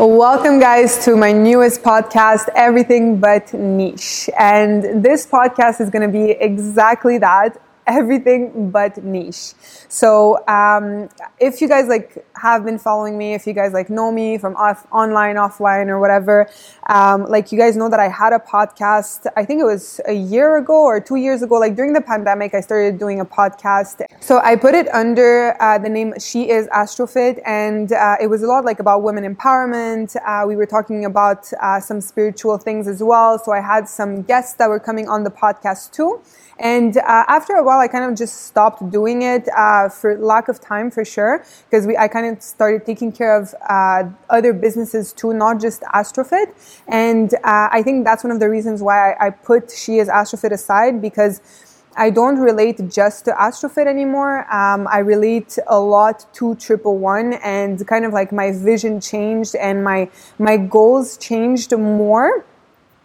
Welcome, guys, to my newest podcast, Everything But Niche. And this podcast is going to be exactly that everything but niche. So um, if you guys like have been following me, if you guys like know me from off, online, offline, or whatever, um, like you guys know that I had a podcast. I think it was a year ago or two years ago. Like during the pandemic, I started doing a podcast. So I put it under uh, the name She Is Astrofit, and uh, it was a lot like about women empowerment. Uh, we were talking about uh, some spiritual things as well. So I had some guests that were coming on the podcast too. And uh, after a while, I kind of just stopped doing it uh, for lack of time, for sure, because I kind of started taking care of uh, other businesses too, not just Astrofit. And uh, I think that's one of the reasons why I, I put She Is Astrofit aside because. I don't relate just to Astrofit anymore. Um, I relate a lot to Triple One, and kind of like my vision changed and my my goals changed more,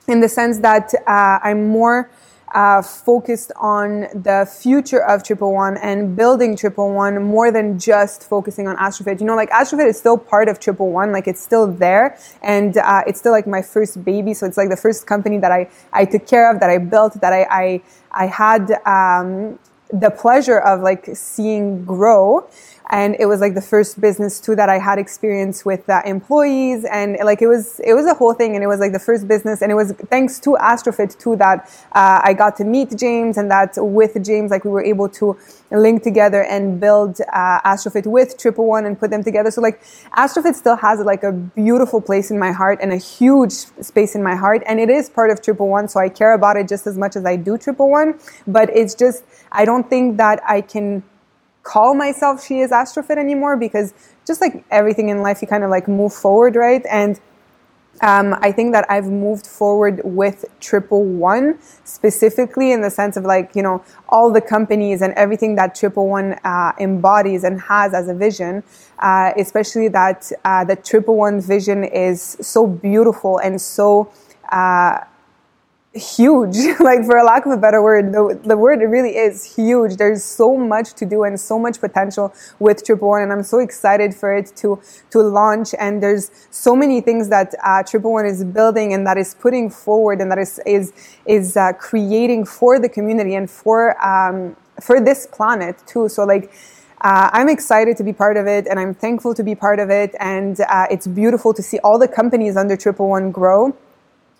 in the sense that uh, I'm more uh, focused on the future of Triple One and building Triple One more than just focusing on Astrofit. You know, like Astrofit is still part of Triple One, like it's still there, and uh, it's still like my first baby. So it's like the first company that I I took care of, that I built, that I I, I had um, the pleasure of like seeing grow and it was like the first business too that I had experience with uh, employees. And like it was it was a whole thing. And it was like the first business. And it was thanks to Astrofit too that uh, I got to meet James and that with James like we were able to link together and build uh, Astrofit with Triple One and put them together. So like Astrofit still has like a beautiful place in my heart and a huge space in my heart. And it is part of Triple One so I care about it just as much as I do Triple One. But it's just I don't think that I can call myself she is astrofit anymore because just like everything in life you kind of like move forward right? And um, I think that I've moved forward with Triple One specifically in the sense of like, you know, all the companies and everything that Triple One uh, embodies and has as a vision, uh, especially that uh, the Triple One vision is so beautiful and so uh, huge like for a lack of a better word the, the word really is huge there's so much to do and so much potential with triple one and i'm so excited for it to to launch and there's so many things that uh, triple one is building and that is putting forward and that is is is uh, creating for the community and for um, for this planet too so like uh, I'm excited to be part of it and I'm thankful to be part of it. And uh, it's beautiful to see all the companies under Triple One grow.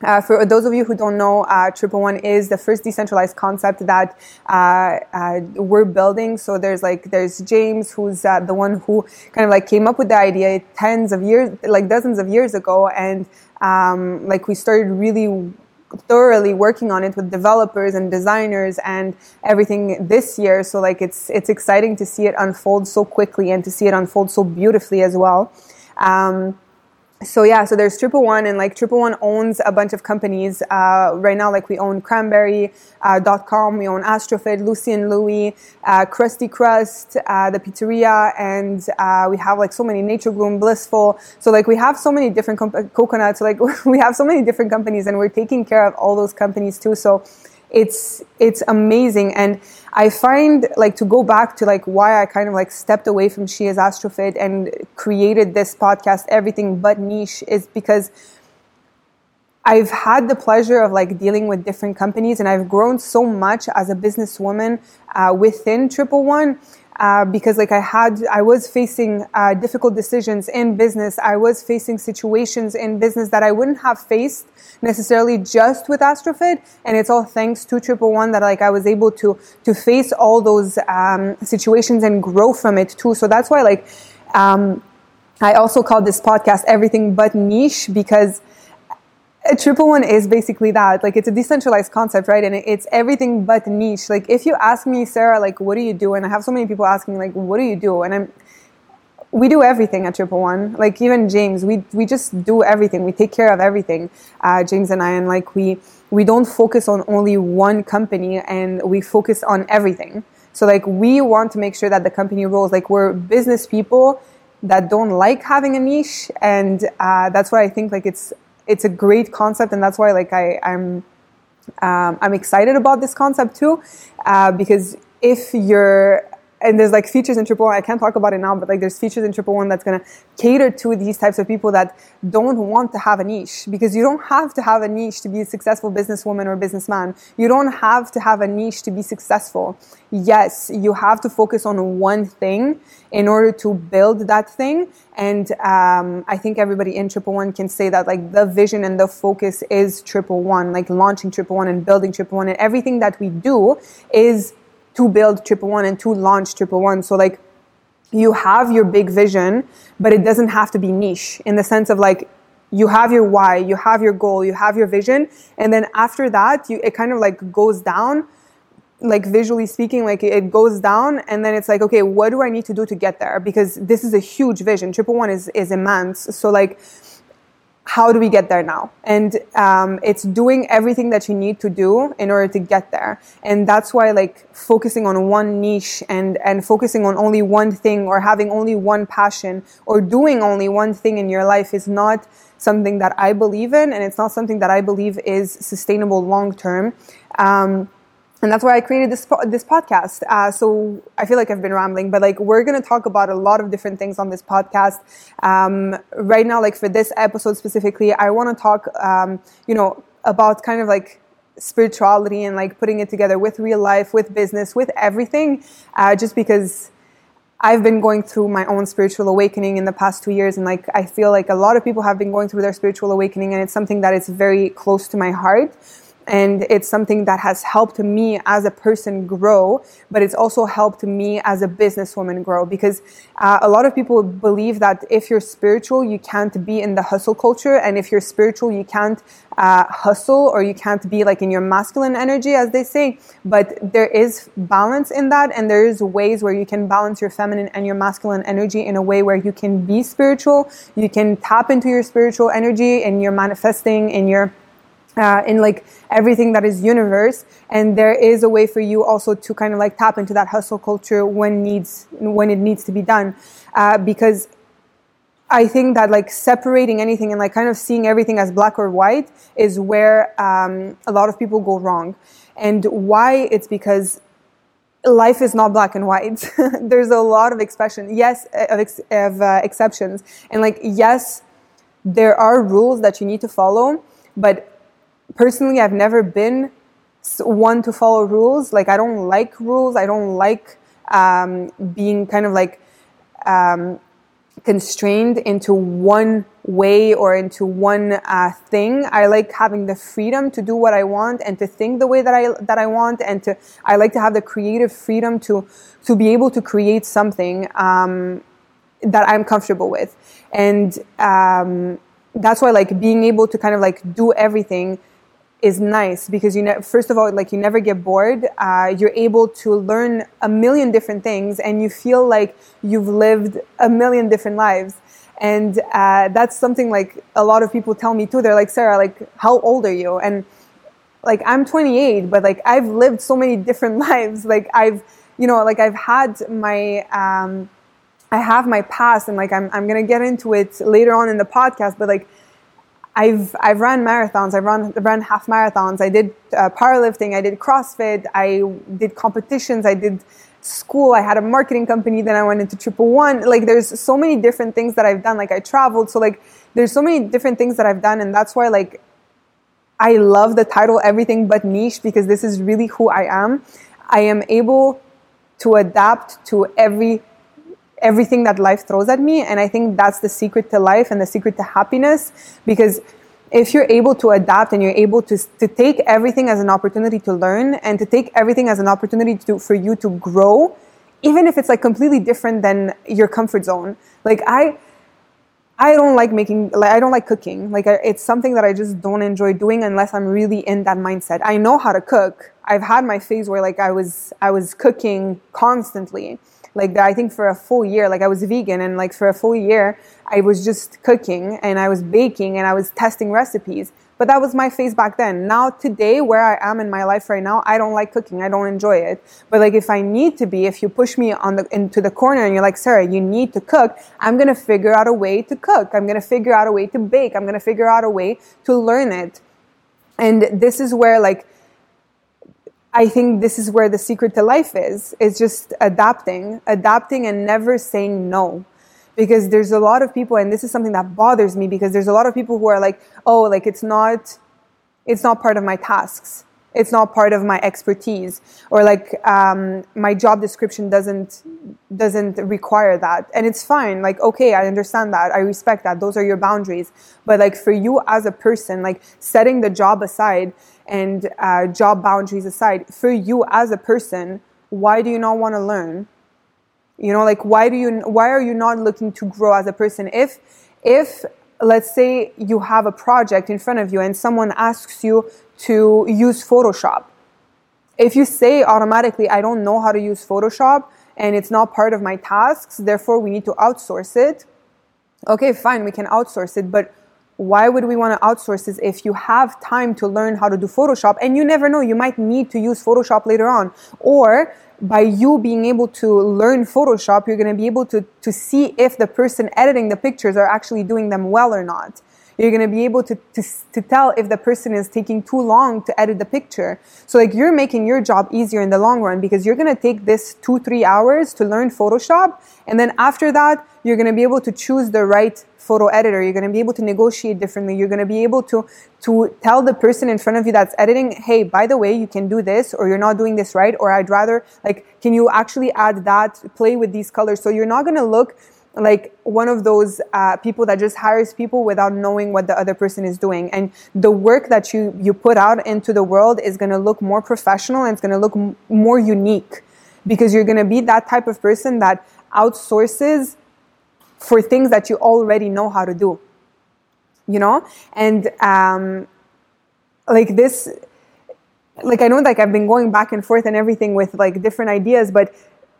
Uh, for those of you who don't know, uh, Triple One is the first decentralized concept that uh, uh we're building. So there's like there's James, who's uh, the one who kind of like came up with the idea tens of years, like dozens of years ago, and um, like we started really thoroughly working on it with developers and designers and everything this year. So like it's it's exciting to see it unfold so quickly and to see it unfold so beautifully as well. Um, so yeah, so there's Triple One, and like Triple One owns a bunch of companies. Uh, right now, like we own Cranberry.com, uh, we own Astrofit, Lucy and Louie, uh, Krusty Krust, uh, the pizzeria, and uh, we have like so many Nature Bloom, Blissful. So like we have so many different comp- coconuts. Like we have so many different companies, and we're taking care of all those companies too. So it's it's amazing and i find like to go back to like why i kind of like stepped away from she is astrofit and created this podcast everything but niche is because I've had the pleasure of like dealing with different companies and I've grown so much as a businesswoman uh, within Triple One uh, because like I had, I was facing uh, difficult decisions in business. I was facing situations in business that I wouldn't have faced necessarily just with Astrofit. And it's all thanks to Triple One that like I was able to, to face all those um, situations and grow from it too. So that's why like, um, I also call this podcast Everything But Niche because a triple one is basically that like it's a decentralized concept right? And it's everything but niche. Like if you ask me sarah like what do you do? And i have so many people asking like what do you do? And i'm we do everything at triple one. Like even james we we just do everything. We take care of everything. Uh, james and i and like we we don't focus on only one company and we focus on everything. So like we want to make sure that the company rolls. Like we're business people that don't like having a niche and uh, that's why i think like it's it's a great concept, and that's why like I, I'm um, I'm excited about this concept too, uh, because if you're and there's like features in triple one i can't talk about it now but like there's features in triple one that's going to cater to these types of people that don't want to have a niche because you don't have to have a niche to be a successful businesswoman or businessman. You don't have to have a niche to be successful. Yes you have to focus on one thing in order to build that thing and um, i think everybody in triple one can say that like the vision and the focus is triple one like launching triple one and building triple one and everything that we do is to build triple one and to launch triple one. So like you have your big vision, but it doesn't have to be niche in the sense of like you have your why, you have your goal, you have your vision, and then after that, you, it kind of like goes down, like visually speaking, like it goes down, and then it's like, okay, what do I need to do to get there? Because this is a huge vision. Triple one is is immense. So like how do we get there now? And um, it's doing everything that you need to do in order to get there. And that's why, like, focusing on one niche and, and focusing on only one thing or having only one passion or doing only one thing in your life is not something that I believe in. And it's not something that I believe is sustainable long term. Um, and that's why I created this this podcast. Uh, so I feel like I've been rambling, but like we're gonna talk about a lot of different things on this podcast. Um, right now, like for this episode specifically, I want to talk, um, you know, about kind of like spirituality and like putting it together with real life, with business, with everything. Uh, just because I've been going through my own spiritual awakening in the past two years, and like I feel like a lot of people have been going through their spiritual awakening, and it's something that is very close to my heart and it's something that has helped me as a person grow but it's also helped me as a businesswoman grow because uh, a lot of people believe that if you're spiritual you can't be in the hustle culture. And if you're spiritual you can't uh, hustle or you can't be like in your masculine energy as they say. But there is balance in that. And there is ways where you can balance your feminine and your masculine energy in a way where you can be spiritual. You can tap into your spiritual energy and you're manifesting in your uh, in like everything that is universe and there is a way for you also to kind of like tap into that hustle culture when needs when it needs to be done uh, because I think that like separating anything and like kind of seeing everything as black or white is where um, a lot of people go wrong. And why? It's because life is not black and white. There's a lot of expression, yes, of, ex- of uh, exceptions, and like yes, there are rules that you need to follow, but personally, I've never been one to follow rules. Like, I don't like rules. I don't like um, being kind of like um, constrained into one way or into one uh, thing. I like having the freedom to do what I want and to think the way that I that I want, and to I like to have the creative freedom to to be able to create something um, that I'm comfortable with, and um, that's why like being able to kind of like do everything is nice because you know first of all like you never get bored. Uh, you're able to learn a million different things and you feel like you've lived a million different lives. And uh, that's something like a lot of people tell me too. They're like sarah like how old are you? And like i'm 28 but like i've lived so many different lives. Like i've you know like i've had my um, i have my past and like i'm, I'm gonna get into it later on in the podcast but like I've I've run marathons. I've run run half marathons. I did uh, powerlifting. I did CrossFit. I did competitions. I did school. I had a marketing company. Then I went into Triple One. Like there's so many different things that I've done. Like I traveled. So like there's so many different things that I've done, and that's why like I love the title Everything But Niche because this is really who I am. I am able to adapt to every everything that life throws at me. And I think that's the secret to life and the secret to happiness because if you're able to adapt and you're able to, to take everything as an opportunity to learn and to take everything as an opportunity to, for you to grow, even if it's like completely different than your comfort zone. Like I, I don't like making, like, I don't like cooking. Like, it's something that I just don't enjoy doing unless I'm really in that mindset. I know how to cook. I've had my phase where like I was, I was cooking constantly like I think for a full year, like I was vegan and like for a full year, I was just cooking and I was baking and I was testing recipes. But that was my phase back then. Now today, where I am in my life right now, I don't like cooking. I don't enjoy it. But like if I need to be, if you push me on the into the corner and you're like, Sarah, you need to cook, I'm gonna figure out a way to cook. I'm gonna figure out a way to bake. I'm gonna figure out a way to learn it. And this is where like I think this is where the secret to life is. It's just adapting, adapting and never saying no. Because there's a lot of people, and this is something that bothers me because there's a lot of people who are like, oh, like it's not, it's not part of my tasks. It's not part of my expertise, or like um, my job description doesn't doesn't require that, and it's fine. Like, okay, I understand that, I respect that. Those are your boundaries. But like for you as a person, like setting the job aside and uh, job boundaries aside, for you as a person, why do you not want to learn? You know, like why do you why are you not looking to grow as a person? If if let's say you have a project in front of you and someone asks you to use Photoshop. If you say automatically, I don't know how to use Photoshop and it's not part of my tasks, therefore we need to outsource it. Okay, fine, we can outsource it, but why would we want to outsource this if you have time to learn how to do Photoshop and you never know, you might need to use Photoshop later on. Or by you being able to learn Photoshop, you're going to be able to, to see if the person editing the pictures are actually doing them well or not. You're going to be able to, to, to tell if the person is taking too long to edit the picture. So like you're making your job easier in the long run because you're going to take this two, three hours to learn Photoshop. And then after that, you're going to be able to choose the right photo editor. You're going to be able to negotiate differently. You're going to be able to, to tell the person in front of you that's editing, hey, by the way, you can do this or you're not doing this right. Or I'd rather like, can you actually add that, play with these colors? So you're not going to look like one of those uh, people that just hires people without knowing what the other person is doing. And the work that you you put out into the world is going to look more professional and it's going to look m- more unique because you're going to be that type of person that outsources for things that you already know how to do you know? And um, like this like i know like i've been going back and forth and everything with like different ideas but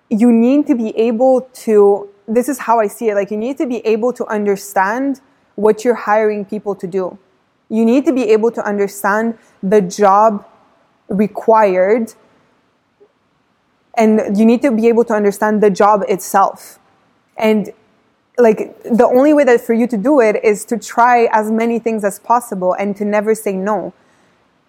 you need to be able to this is how I see it. Like you need to be able to understand what you're hiring people to do. You need to be able to understand the job required and you need to be able to understand the job itself. And like the only way that for you to do it is to try as many things as possible and to never say no.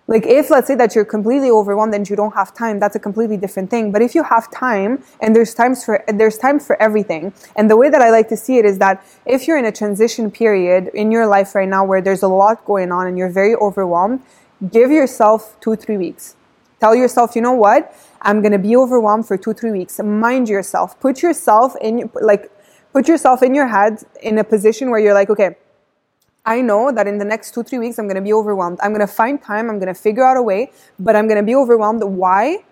Like if let's say that you're completely overwhelmed and you don't have time, that's a completely different thing. But if you have time and there's times for there's time for everything. And the way that I like to see it is that if you're in a transition period in your life right now where there's a lot going on and you're very overwhelmed, give yourself 2-3 weeks. Tell yourself, you know what? I'm going to be overwhelmed for 2-3 weeks. Mind yourself. Put yourself in like put yourself in your head in a position where you're like, okay, I know that in the next two, three weeks, I'm going to be overwhelmed. I'm going to find time. I'm going to figure out a way, but I'm going to be overwhelmed. Why?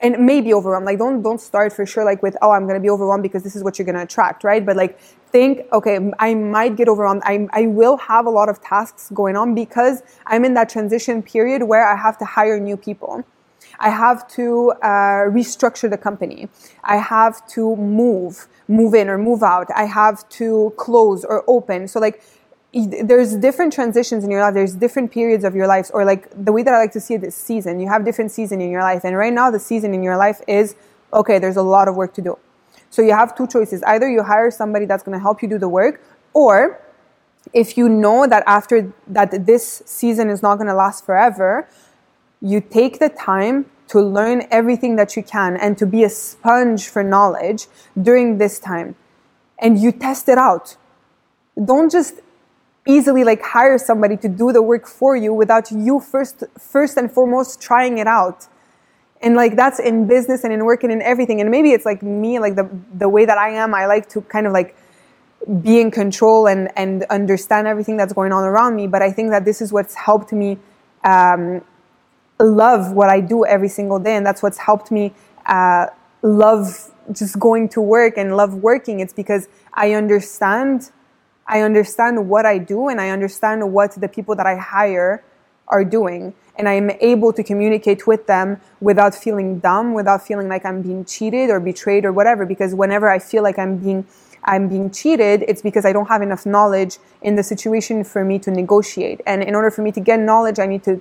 And maybe overwhelmed. Like, don't, don't start for sure, like with, oh, I'm going to be overwhelmed because this is what you're going to attract, right? But like, think, okay, I might get overwhelmed. I, I will have a lot of tasks going on because I'm in that transition period where I have to hire new people. I have to uh, restructure the company. I have to move, move in or move out. I have to close or open. So like there's different transitions in your life. There's different periods of your life or like the way that i like to see it is season. You have different season in your life and right now the season in your life is okay there's a lot of work to do. So you have two choices. Either you hire somebody that's going to help you do the work or if you know that after that this season is not going to last forever you take the time to learn everything that you can and to be a sponge for knowledge during this time. And you test it out. Don't just easily like hire somebody to do the work for you without you first first and foremost trying it out. And like that's in business and in working and everything. And maybe it's like me like the the way that i am i like to kind of like be in control and and understand everything that's going on around me. But i think that this is what's helped me um, love what i do every single day. And that's what's helped me uh, love just going to work and love working. It's because i understand I understand what I do and I understand what the people that I hire are doing. And I'm able to communicate with them without feeling dumb, without feeling like I'm being cheated or betrayed or whatever. Because whenever I feel like I'm being I'm being cheated, it's because I don't have enough knowledge in the situation for me to negotiate. And in order for me to get knowledge, I need to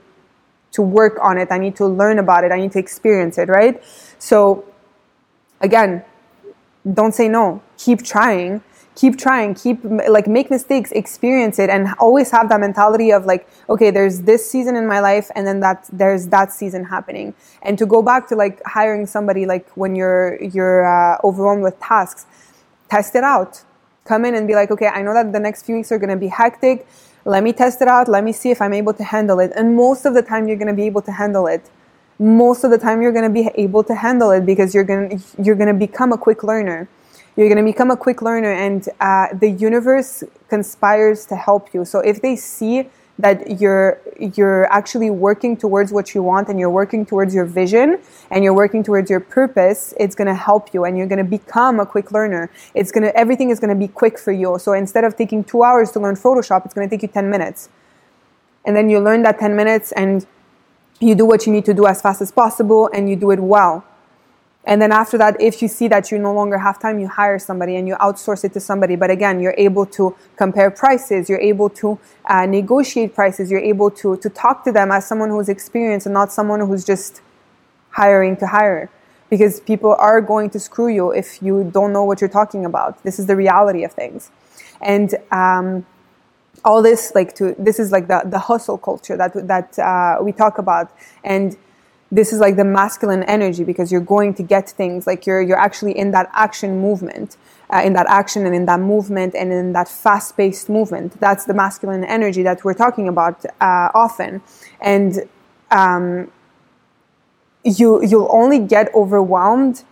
to work on it. I need to learn about it. I need to experience it, right? So again, don't say no. Keep trying keep trying keep like make mistakes experience it and always have that mentality of like okay there's this season in my life and then that there's that season happening. And to go back to like hiring somebody like when you're you're uh, overwhelmed with tasks test it out. Come in and be like okay i know that the next few weeks are going to be hectic. Let me test it out. Let me see if i'm able to handle it. And most of the time you're going to be able to handle it. Most of the time you're going to be able to handle it because you're going to you're going to become a quick learner you're going to become a quick learner, and uh, the universe conspires to help you. So if they see that you're you're actually working towards what you want and you're working towards your vision and you're working towards your purpose it's going to help you and you're going to become a quick learner. It's going to everything is going to be quick for you. So instead of taking 2 hours to learn photoshop it's going to take you 10 minutes. And then you learn that 10 minutes and you do what you need to do as fast as possible and you do it well and then after that, if you see that you no longer have time, you hire somebody and you outsource it to somebody. But again, you're able to compare prices, you're able to uh, negotiate prices, you're able to, to talk to them as someone who's experienced and not someone who's just hiring to hire. Because people are going to screw you if you don't know what you're talking about. This is the reality of things. And um, all this, like, to this is like the, the hustle culture that, that uh, we talk about. And this is like the masculine energy because you're going to get things like you're you're actually in that action movement uh, in that action and in that movement and in that fast-paced movement. That's the masculine energy that we're talking about uh, often. And um, you you'll only get overwhelmed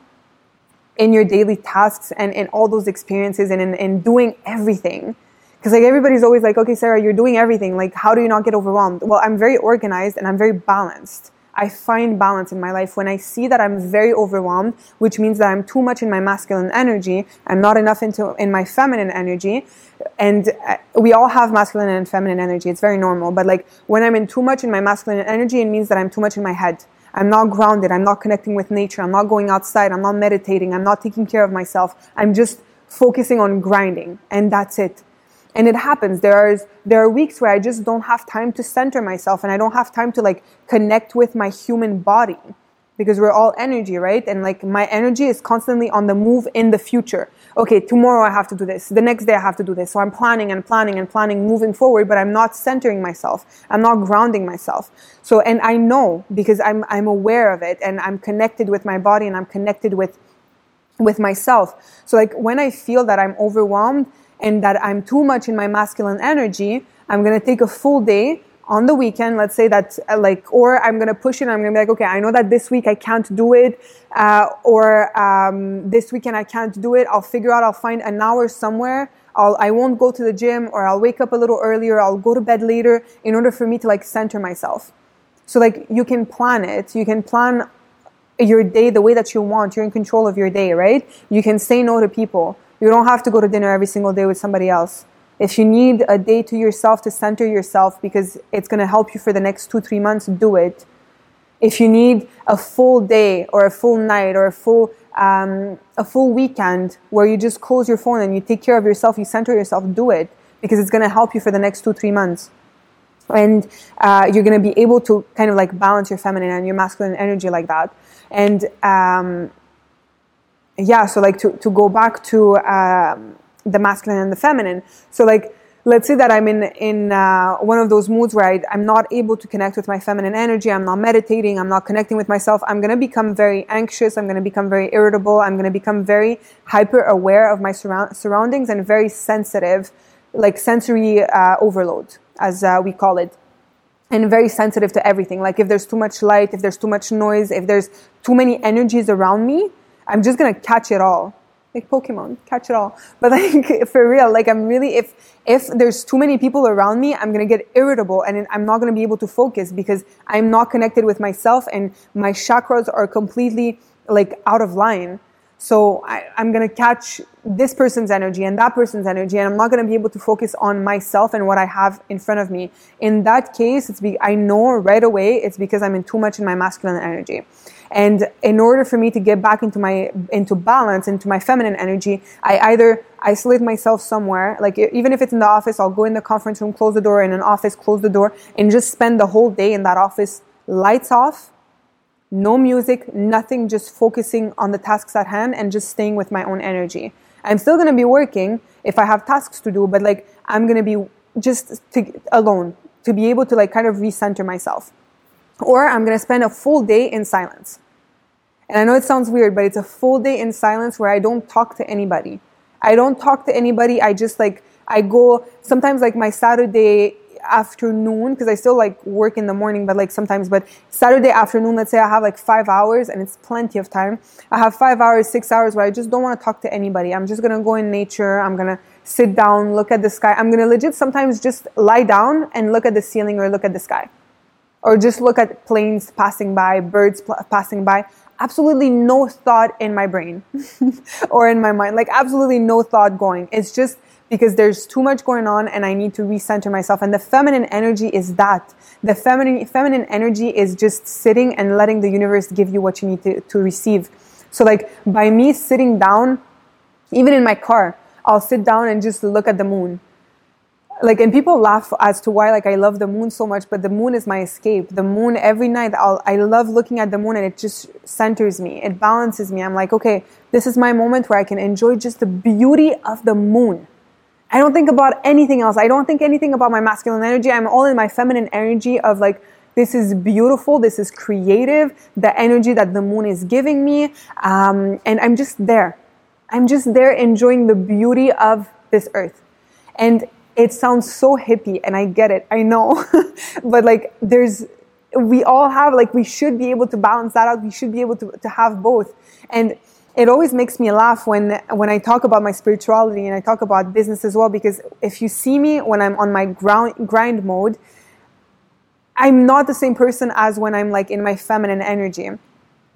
in your daily tasks and in all those experiences and in, in doing everything. Because like everybody's always like okay sarah you're doing everything. Like how do you not get overwhelmed? Well i'm very organized and i'm very balanced I find balance in my life when I see that I'm very overwhelmed, which means that I'm too much in my masculine energy. I'm not enough into in my feminine energy. And uh, we all have masculine and feminine energy. It's very normal. But like when I'm in too much in my masculine energy, it means that I'm too much in my head. I'm not grounded. I'm not connecting with nature. I'm not going outside. I'm not meditating. I'm not taking care of myself. I'm just focusing on grinding. And that's it and it happens. There are there are weeks where i just don't have time to center myself and i don't have time to like connect with my human body because we're all energy right? And like my energy is constantly on the move in the future. Okay tomorrow i have to do this. The next day i have to do this. So i'm planning and planning and planning moving forward but i'm not centering myself. I'm not grounding myself. So and i know because i'm i'm aware of it and i'm connected with my body and i'm connected with with myself. So like when i feel that i'm overwhelmed and that I'm too much in my masculine energy, I'm going to take a full day on the weekend. Let's say that, uh, like, or I'm to push it. I'm to be like, okay, I know that this week I can't do it, uh, or um, this weekend I can't do it. I'll figure out. I'll find an hour somewhere. I'll, I won't go to the gym, or I'll wake up a little earlier. I'll go to bed later in order for me to like center myself. So like you can plan it. You can plan your day the way that you want. You're in control of your day, right? You can say no to people. You don't have to go to dinner every single day with somebody else. If you need a day to yourself to center yourself because it's going to help you for the next two, three months, do it. If you need a full day or a full night or a full, um, a full weekend where you just close your phone and you take care of yourself, you center yourself, do it because it's going to help you for the next two, three months. And uh, you're going to be able to kind of like balance your feminine and your masculine energy like that. And um, yeah, so like to, to go back to um, the masculine and the feminine. So like, let's say that I'm in in uh, one of those moods where I, I'm not able to connect with my feminine energy. I'm not meditating. I'm not connecting with myself. I'm gonna become very anxious. I'm gonna become very irritable. I'm gonna become very hyper aware of my surround, surroundings and very sensitive, like sensory uh, overload, as uh, we call it and very sensitive to everything. Like if there's too much light, if there's too much noise, if there's too many energies around me, I'm just gonna catch it all. Like Pokemon, catch it all. But like for real, like I'm really if if there's too many people around me, I'm gonna get irritable and I'm not gonna be able to focus because I'm not connected with myself and my chakras are completely like out of line. So I, am to catch this person's energy and that person's energy, and I'm not to be able to focus on myself and what I have in front of me. In that case, it's be, I know right away it's because I'm in too much in my masculine energy. And in order for me to get back into my into balance, into my feminine energy, I either isolate myself somewhere, like even if it's in the office, I'll go in the conference room, close the door, in an office, close the door, and just spend the whole day in that office, lights off, no music, nothing, just focusing on the tasks at hand and just staying with my own energy. I'm still going to be working if I have tasks to do, but like I'm going to be just to, alone to be able to like kind of recenter myself. Or I'm going to spend a full day in silence. And I know it sounds weird, but it's a full day in silence where I don't talk to anybody. I don't talk to anybody. I just like, I go sometimes like my Saturday afternoon because I still like work in the morning, but like sometimes, but Saturday afternoon, let's say I have like five hours and it's plenty of time. I have five hours, six hours where I just don't want to talk to anybody. I'm just going to go in nature. I'm going to sit down, look at the sky. I'm going to legit sometimes just lie down and look at the ceiling or look at the sky or just look at planes passing by, birds pl- passing by absolutely no thought in my brain or in my mind, like absolutely no thought going. It's just because there's too much going on and I need to recenter myself. And the feminine energy is that. The feminine, feminine energy is just sitting and letting the universe give you what you need to, to receive. So like by me sitting down, even in my car, I'll sit down and just look at the moon like and people laugh as to why like i love the moon so much but the moon is my escape. The moon every night I'll, i love looking at the moon and it just centers me. It balances me. I'm like okay this is my moment where i can enjoy just the beauty of the moon. I don't think about anything else. I don't think anything about my masculine energy. I'm all in my feminine energy of like this is beautiful. This is creative. The energy that the moon is giving me. Um, and i'm just there. I'm just there enjoying the beauty of this earth. And it sounds so hippie and I get it. I know. but like there's we all have like we should be able to balance that out. We should be able to, to have both. And it always makes me laugh when when I talk about my spirituality and I talk about business as well because if you see me when I'm on my ground grind mode, I'm not the same person as when I'm like in my feminine energy.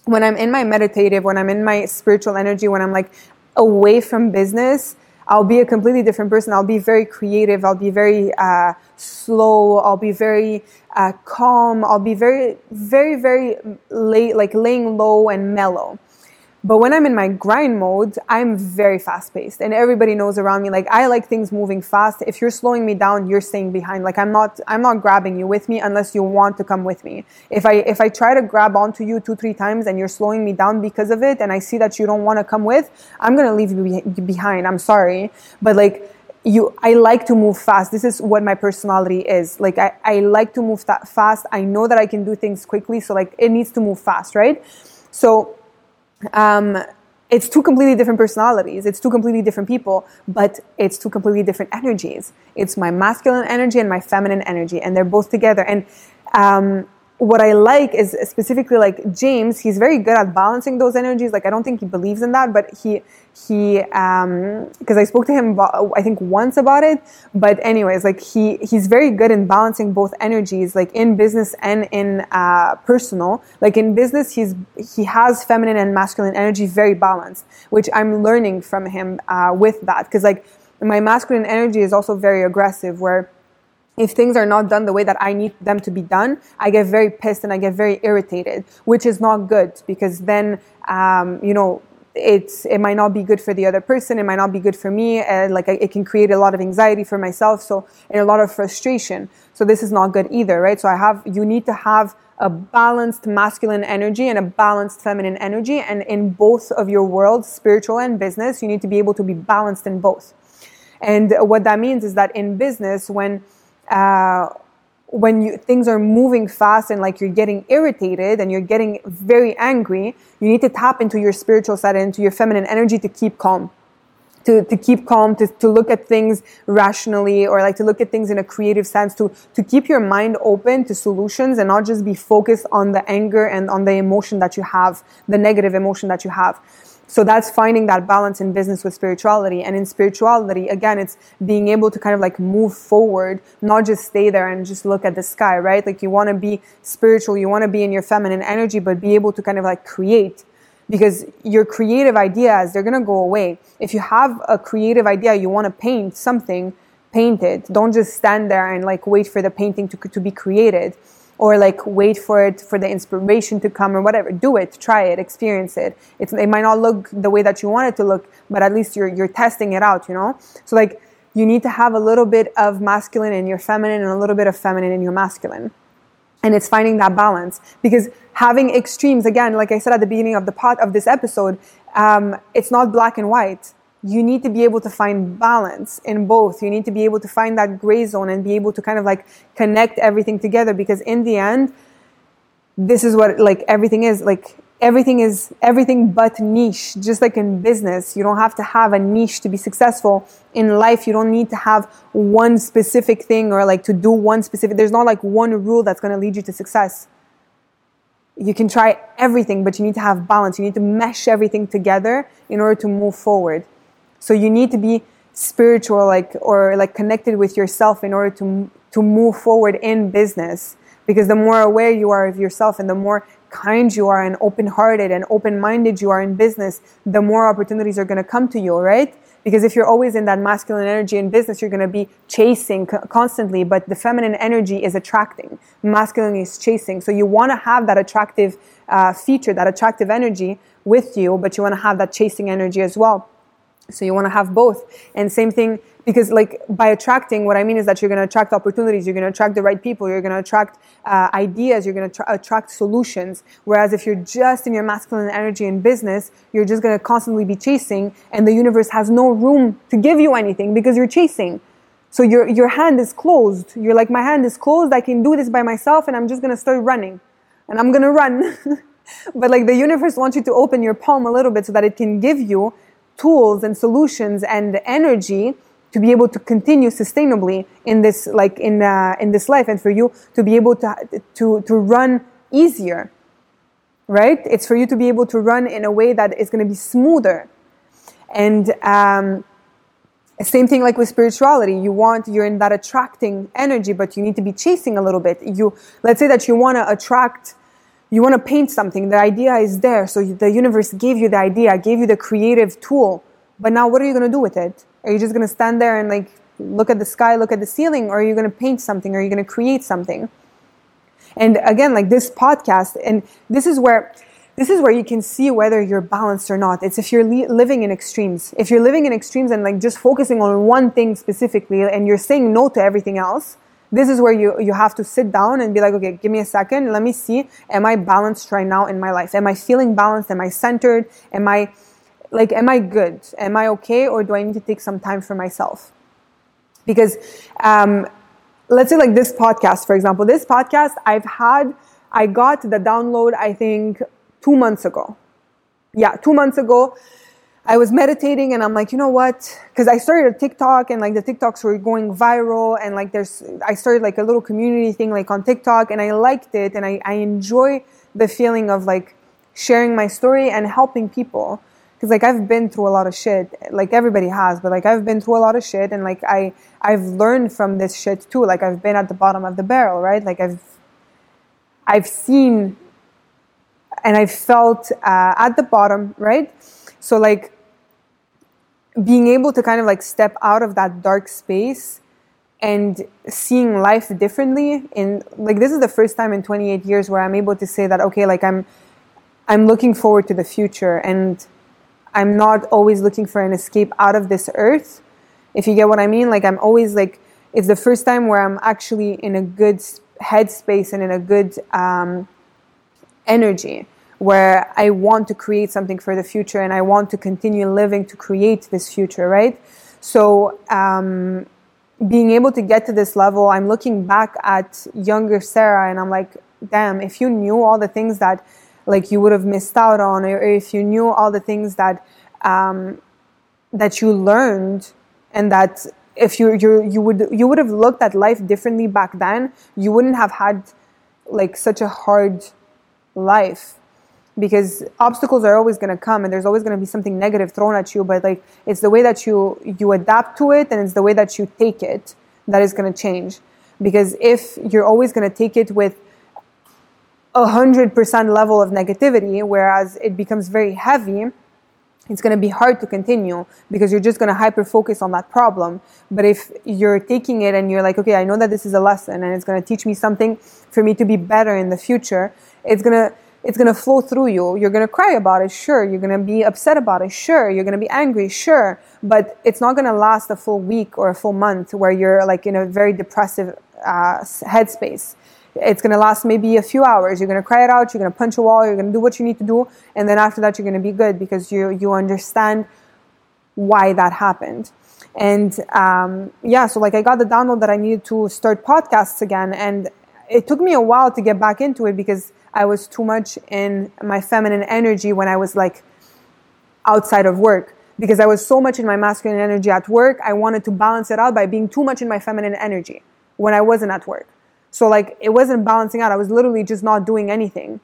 When I'm in my meditative, when I'm in my spiritual energy, when I'm like away from business, I'll be a completely different person. I'll be very creative. I'll be very uh, slow. I'll be very uh, calm. I'll be very, very, very late, like laying low and mellow. But when I'm in my grind mode, I'm very fast paced and everybody knows around me. Like I like things moving fast. If you're slowing me down, you're staying behind. Like I'm not, I'm not grabbing you with me unless you want to come with me. If I, if I try to grab onto you two, three times and you're slowing me down because of it and I see that you don't want to come with, I'm to leave you behind. I'm sorry. But like, you i like to move fast this is what my personality is like i, I like to move that fast i know that i can do things quickly so like it needs to move fast right so um, it's two completely different personalities. It's two completely different people, but it's two completely different energies. It's my masculine energy and my feminine energy, and they're both together. And um, what I like is specifically like James, he's very good at balancing those energies. Like I don't think he believes in that, but he he um because I spoke to him about, I think once about it. But anyways, like he he's very good in balancing both energies, like in business and in uh, personal. Like in business, he's he has feminine and masculine energy very balanced, which I'm learning from him uh, with that because like my masculine energy is also very aggressive where if things are not done the way that I need them to be done, I get very pissed and I get very irritated, which is not good because then, um, you know, it's it might not be good for the other person. It might not be good for me. And like it can create a lot of anxiety for myself. So and a lot of frustration. So this is not good either, right? So I have you need to have a balanced masculine energy and a balanced feminine energy. And in both of your worlds, spiritual and business, you need to be able to be balanced in both. And what that means is that in business, when uh, when you, things are moving fast and like you're getting irritated and you're getting very angry, you need to tap into your spiritual side and into your feminine energy to keep calm. To, to keep calm, to, to look at things rationally or like to look at things in a creative sense, to, to keep your mind open to solutions and not just be focused on the anger and on the emotion that you have, the negative emotion that you have. So that's finding that balance in business with spirituality. And in spirituality, again, it's being able to kind of like move forward, not just stay there and just look at the sky, right? Like you want to be spiritual, you want to be in your feminine energy, but be able to kind of like create because your creative ideas, they're going to go away. If you have a creative idea, you want to paint something, paint it. Don't just stand there and like wait for the painting to, to be created or like wait for it for the inspiration to come or whatever. Do it. Try it. Experience it. It's, it might not look the way that you want it to look but at least you're you're testing it out you know? So like you need to have a little bit of masculine in your feminine and a little bit of feminine in your masculine. And it's finding that balance. Because having extremes again like i said at the beginning of the pot of this episode um, it's not black and white you need to be able to find balance in both. You need to be able to find that gray zone and be able to kind of like connect everything together because in the end, this is what like everything is. Like everything is everything but niche. Just like in business you don't have to have a niche to be successful. In life you don't need to have one specific thing or like to do one specific there's not like one rule that's going to lead you to success. You can try everything but you need to have balance. You need to mesh everything together in order to move forward so you need to be spiritual like or like connected with yourself in order to to move forward in business because the more aware you are of yourself and the more kind you are and open hearted and open minded you are in business, the more opportunities are going to come to you, right? Because if you're always in that masculine energy in business, you're going to be chasing constantly, but the feminine energy is attracting. Masculine is chasing. So you want to have that attractive uh, feature, that attractive energy with you, but you want to have that chasing energy as well. So you want to have both. And same thing, because like by attracting, what I mean is that you're going to attract opportunities, you're going to attract the right people, you're going to attract uh, ideas, you're going to tra- attract solutions. Whereas if you're just in your masculine energy in business, you're just going to constantly be chasing, and the universe has no room to give you anything because you're chasing. So your your hand is closed. You're like, my hand is closed. I can do this by myself, and I'm just going to start running, and I'm going to run. but like the universe wants you to open your palm a little bit so that it can give you tools and solutions and energy to be able to continue sustainably in this like in uh, in this life and for you to be able to to to run easier right? It's for you to be able to run in a way that is going to be smoother. And um, same thing like with spirituality. You want you're in that attracting energy but you need to be chasing a little bit. You let's say that you want to attract you want to paint something, the idea is there. So the universe gave you the idea, gave you the creative tool. But now what are you going to do with it? Are you just going to stand there and like look at the sky, look at the ceiling, or are you going to paint something? Are you going to create something? And again, like this podcast, and this is where this is where you can see whether you're balanced or not. It's if you're li- living in extremes. If you're living in extremes and like just focusing on one thing specifically, and you're saying no to everything else, this is where you, you have to sit down and be like, okay, give me a second. Let me see. Am I balanced right now in my life? Am I feeling balanced? Am I centered? Am I like, am I good? Am I okay? Or do I need to take some time for myself? Because, um, let's say like this podcast, for example, this podcast I've had, I got the download, I think two months ago. Yeah, two months ago. I was meditating and I'm like, you know what? Because I started a TikTok and like the TikToks were going viral and like there's, I started like a little community thing like on TikTok and I liked it and I, I enjoy the feeling of like sharing my story and helping people. Because like I've been through a lot of shit, like everybody has, but like I've been through a lot of shit and like I, I've learned from this shit too. Like I've been at the bottom of the barrel, right? Like I've, I've seen and I've felt uh, at the bottom, right? So like being able to kind of like step out of that dark space and seeing life differently in like this is the first time in 28 years where I'm able to say that okay like I'm I'm looking forward to the future and I'm not always looking for an escape out of this earth if you get what I mean. Like I'm always like it's the first time where I'm actually in a good headspace and in a good um, energy where I want to create something for the future and I want to continue living to create this future, right? So, um, being able to get to this level, I'm looking back at younger Sarah and I'm like, damn, if you knew all the things that like you would have missed out on, or if you knew all the things that um, that you learned, and that if you you you would you would have looked at life differently back then, you wouldn't have had like such a hard life because obstacles are always going to come and there's always going to be something negative thrown at you but like it's the way that you you adapt to it and it's the way that you take it that is going to change because if you're always going to take it with a hundred percent level of negativity whereas it becomes very heavy it's going to be hard to continue because you're just going to hyper focus on that problem. But if you're taking it and you're like, okay, I know that this is a lesson and it's going to teach me something for me to be better in the future, it's going to it's going to flow through you. You're going to cry about it, sure. You're going to be upset about it, sure. You're going to be angry, sure. But it's not going to last a full week or a full month where you're like in a very depressive uh, headspace. It's going to last maybe a few hours. You're going to cry it out. You're going to punch a wall. You're going to do what you need to do, and then after that, you're going to be good because you you understand why that happened. And um, yeah, so like I got the download that I needed to start podcasts again. And it took me a while to get back into it because I was too much in my feminine energy when I was like outside of work. Because I was so much in my masculine energy at work, I wanted to balance it out by being too much in my feminine energy when I wasn't at work. So like it wasn't balancing out. I was literally just not doing anything.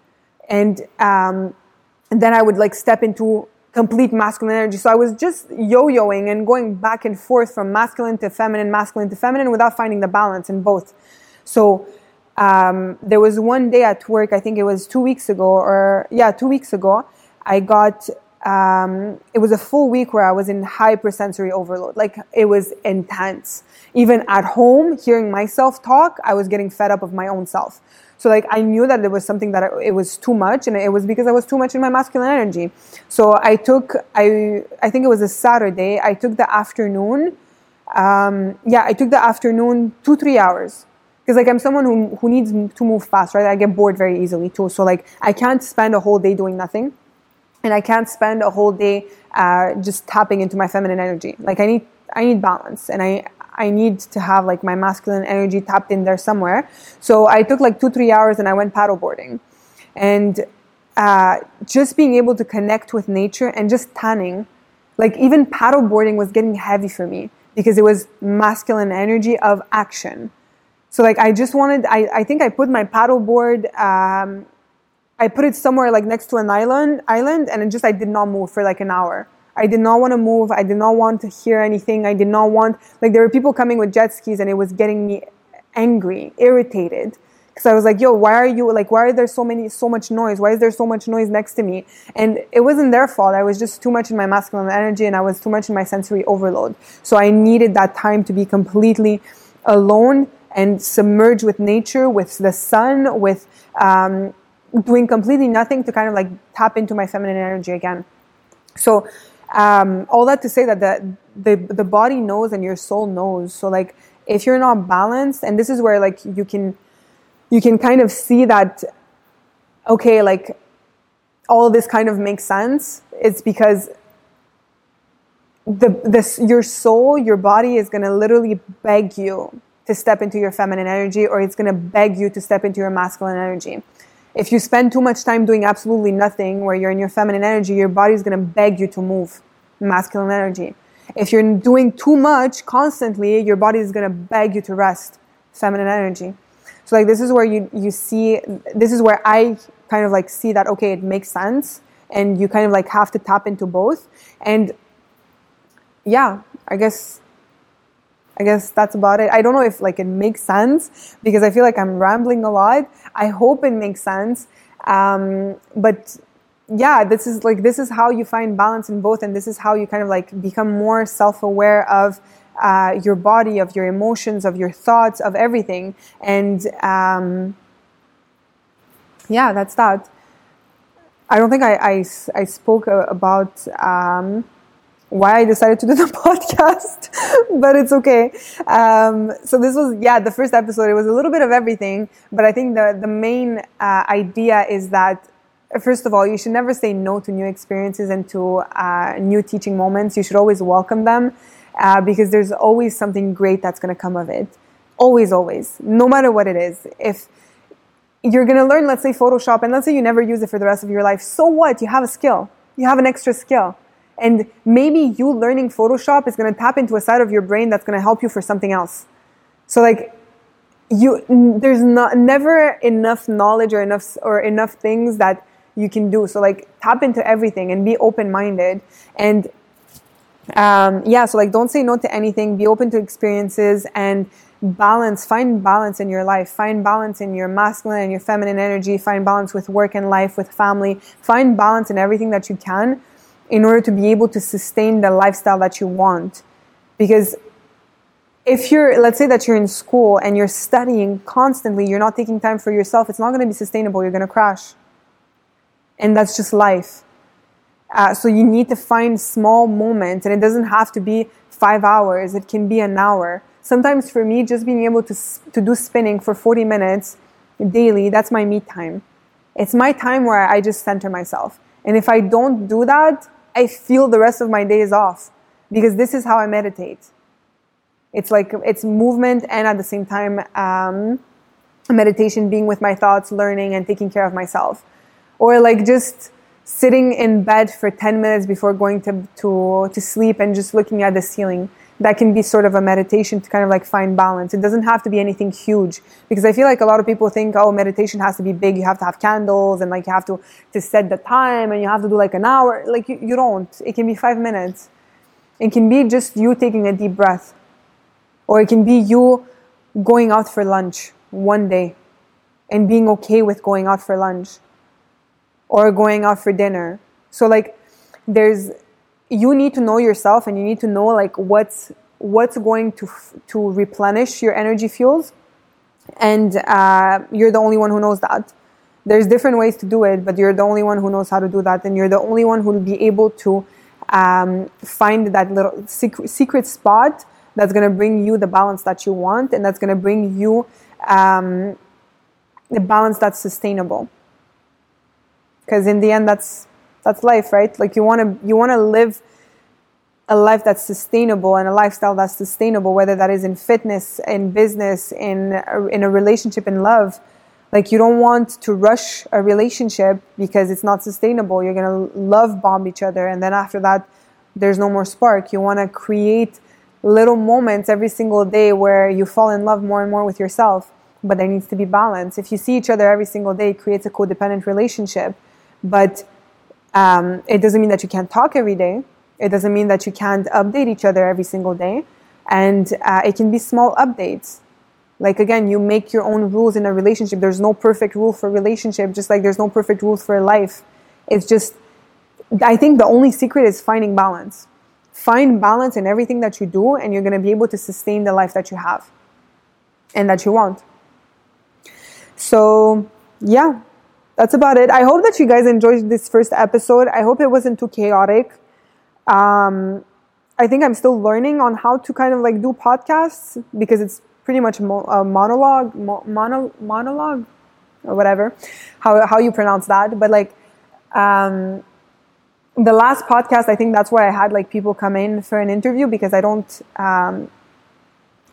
And, um, and then I would like step into complete masculine energy. So I was just yo-yoing and going back and forth from masculine to feminine, masculine to feminine without finding the balance in both. So um, there was one day at work, I think it was two weeks ago, or yeah, two weeks ago, I got um, it was a full week where I was in hypersensory overload. Like it was intense. Even at home, hearing myself talk, I was getting fed up of my own self. So like I knew that there was something that it was too much, and it was because I was too much in my masculine energy. So I took I I think it was a Saturday. I took the afternoon. Um, yeah, I took the afternoon two three hours because like I'm someone who who needs to move fast, right? I get bored very easily too. So like I can't spend a whole day doing nothing and I can't spend a whole day uh, just tapping into my feminine energy. Like I need I need balance, and I I need to have like my masculine energy tapped in there somewhere. So I took like two three hours and I went paddleboarding, and uh, just being able to connect with nature and just tanning, like even paddleboarding was getting heavy for me because it was masculine energy of action. So like I just wanted I, I think I put my paddleboard um, I put it somewhere like next to an island, island, and it just I did not move for like an hour. I did not want to move. I did not want to hear anything. I did not want like there were people coming with jet skis, and it was getting me angry, irritated, because I was like, "Yo, why are you like? Why are there so many, so much noise? Why is there so much noise next to me?" And it wasn't their fault. I was just too much in my masculine energy, and I was too much in my sensory overload. So I needed that time to be completely alone and submerge with nature, with the sun, with um, doing completely nothing to kind of like tap into my feminine energy again. So, um, all that to say that the, the the body knows and your soul knows. So, like, if you're not balanced, and this is where like you can you can kind of see that. Okay, like all this kind of makes sense. It's because the this your soul, your body is gonna literally beg you to step into your feminine energy, or it's gonna beg you to step into your masculine energy. If you spend too much time doing absolutely nothing, where you're in your feminine energy, your body's gonna beg you to move, masculine energy. If you're doing too much constantly, your body is gonna beg you to rest, feminine energy. So like this is where you you see this is where I kind of like see that okay, it makes sense, and you kind of like have to tap into both. And yeah, I guess I guess that's about it. I don't know if like it makes sense because I feel like I'm rambling a lot. I hope it makes sense. Um, but yeah, this is like this is how you find balance in both, and this is how you kind of like become more self-aware of uh, your body, of your emotions, of your thoughts, of everything. And um, yeah, that's that. I don't think I I, I spoke about. Um, why I decided to do the podcast, but it's okay. Um, so this was, yeah, the first episode. It was a little bit of everything, but I think the the main uh, idea is that first of all, you should never say no to new experiences and to uh, new teaching moments. You should always welcome them uh, because there's always something great that's going to come of it. Always, always, no matter what it is. If you're going to learn, let's say Photoshop, and let's say you never use it for the rest of your life, so what? You have a skill. You have an extra skill and maybe you learning Photoshop is going to tap into a side of your brain that's going to help you for something else. So like you there's not never enough knowledge or enough or enough things that you can do. So like tap into everything and be open minded and um, yeah, so like don't say no to anything, be open to experiences and balance, find balance in your life, find balance in your masculine and your feminine energy, find balance with work and life, with family, find balance in everything that you can in order to be able to sustain the lifestyle that you want. Because if you're, let's say that you're in school and you're studying constantly, you're not taking time for yourself, it's not going to be sustainable. You're going to crash. And that's just life. Uh, so you need to find small moments, and it doesn't have to be five hours, it can be an hour. Sometimes for me, just being able to, to do spinning for 40 minutes daily, that's my me time. It's my time where I just center myself. And if I don't do that, I feel the rest of my day is off. because this is how I meditate. It's like it's movement and at the same time um, meditation, being with my thoughts, learning and taking care of myself, or like just sitting in bed for 10 minutes before going to, to, to sleep and just looking at the ceiling that can be sort of a meditation to kind of like find balance. It doesn't have to be anything huge because I feel like a lot of people think, oh, meditation has to be big. You have to have candles and like you have to, to set the time and you have to do like an hour. Like you, you don't. It can be five minutes. It can be just you taking a deep breath or it can be you going out for lunch one day and being okay with going out for lunch or going out for dinner. So like there's you need to know yourself and you need to know like what's what's going to to replenish your energy fuels. And uh, you're the only one who knows that. There's different ways to do it but you're the only one who knows how to do that. And you're the only one who will be able to um, find that little secret, secret spot that's going to bring you the balance that you want and that's going to bring you um, the balance that's sustainable. Because in the end that's that's life, right? Like you want to you want to live a life that's sustainable and a lifestyle that's sustainable, whether that is in fitness, in business, in in a relationship, in love. Like you don't want to rush a relationship because it's not sustainable. You're gonna love bomb each other, and then after that, there's no more spark. You want to create little moments every single day where you fall in love more and more with yourself. But there needs to be balance. If you see each other every single day, it creates a codependent relationship. But um, it doesn't mean that you can't talk every day. It doesn't mean that you can't update each other every single day. And uh, it can be small updates. Like again, you make your own rules in a relationship. There's no perfect rule for relationship, just like there's no perfect rules for life. It's just, I think the only secret is finding balance. Find balance in everything that you do, and you're going to be able to sustain the life that you have and that you want. So, yeah, that's about it. I hope that you guys enjoyed this first episode. I hope it wasn't too chaotic. Um, I think I'm still learning on how to kind of like do podcasts because it's pretty much a monologue, mo- mono- monologue, or whatever, how how you pronounce that. But like, um, the last podcast, I think that's why I had like people come in for an interview because I don't. Um,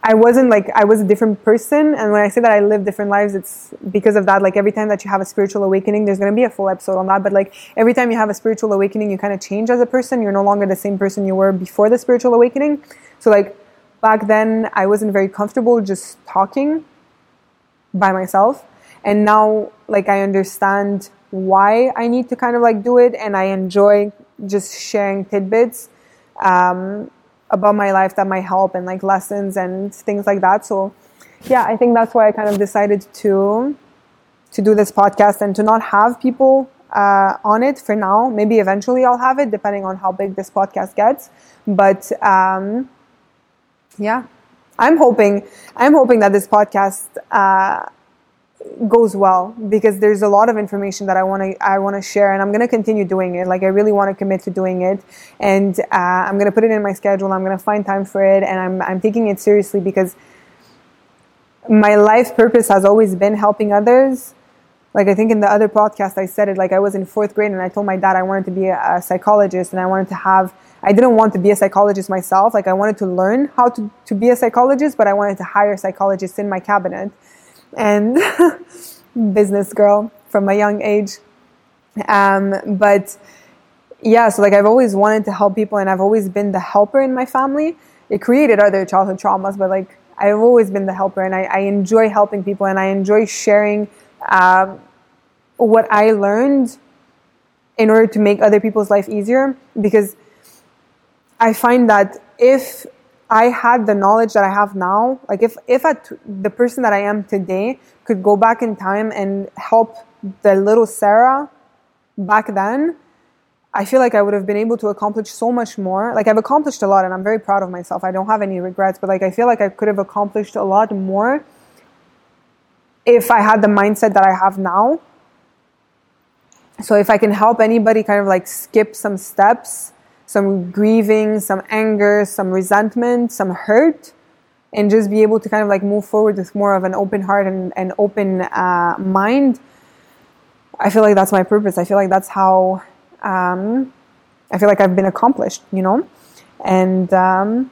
I wasn't like I was a different person, and when I say that I live different lives, it's because of that. Like every time that you have a spiritual awakening, there's going to be a full episode on that. But like every time you have a spiritual awakening, you kind of change as a person. You're no longer the same person you were before the spiritual awakening. So like back then, I wasn't very comfortable just talking by myself, and now like I understand why I need to kind of like do it, and I enjoy just sharing tidbits. Um, about my life that might help and like lessons and things like that. So yeah, I think that's why I kind of decided to to do this podcast and to not have people uh, on it for now. Maybe eventually I'll have it, depending on how big this podcast gets. But um, yeah, I'm hoping I'm hoping that this podcast uh, goes well because there's a lot of information that I want to I want to share and I'm going to continue doing it. Like I really want to commit to doing it and uh, I'm going to put it in my schedule I'm going to find time for it and I'm I'm taking it seriously because my life purpose has always been helping others. Like I think in the other podcast I said it like I was in 4th grade and I told my dad I wanted to be a, a psychologist and I wanted to have I didn't want to be a psychologist myself. Like I wanted to learn how to to be a psychologist but I wanted to hire psychologists in my cabinet and business girl from a young age. Um, but yeah, so like I've always wanted to help people and I've always been the helper in my family. It created other childhood traumas, but like I've always been the helper and I, I enjoy helping people and I enjoy sharing um, what I learned in order to make other people's life easier because I find that if I had the knowledge that I have now, like if if the person that I am today could go back in time and help the little Sarah back then, I feel like I would have been able to accomplish so much more. Like I've accomplished a lot and I'm very proud of myself. I don't have any regrets, but like I feel like I could have accomplished a lot more if I had the mindset that I have now. So if I can help anybody kind of like skip some steps some grieving, some anger, some resentment, some hurt, and just be able to kind of like move forward with more of an open heart and an open uh, mind. I feel like that's my purpose. I feel like that's how um, I feel like I've been accomplished, you know? And um,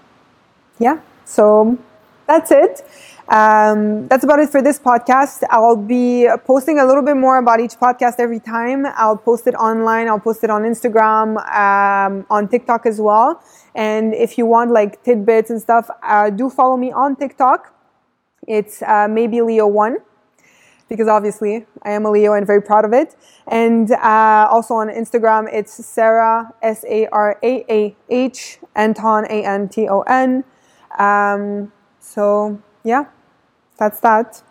yeah, so that's it. Um, that's about it for this podcast. I'll be posting a little bit more about each podcast every time. I'll post it online. I'll post it on Instagram, um, on TikTok as well. And if you want like tidbits and stuff, uh, do follow me on TikTok. It's uh, maybe Leo one because obviously I am a Leo and very proud of it. And uh, also on Instagram, it's Sarah S A R A A H Anton A N T O N. Um, so yeah that's that.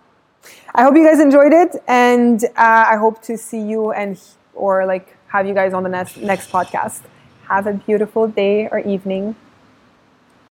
I hope you guys enjoyed it, and uh, I hope to see you and or like have you guys on the next next podcast. Have a beautiful day or evening.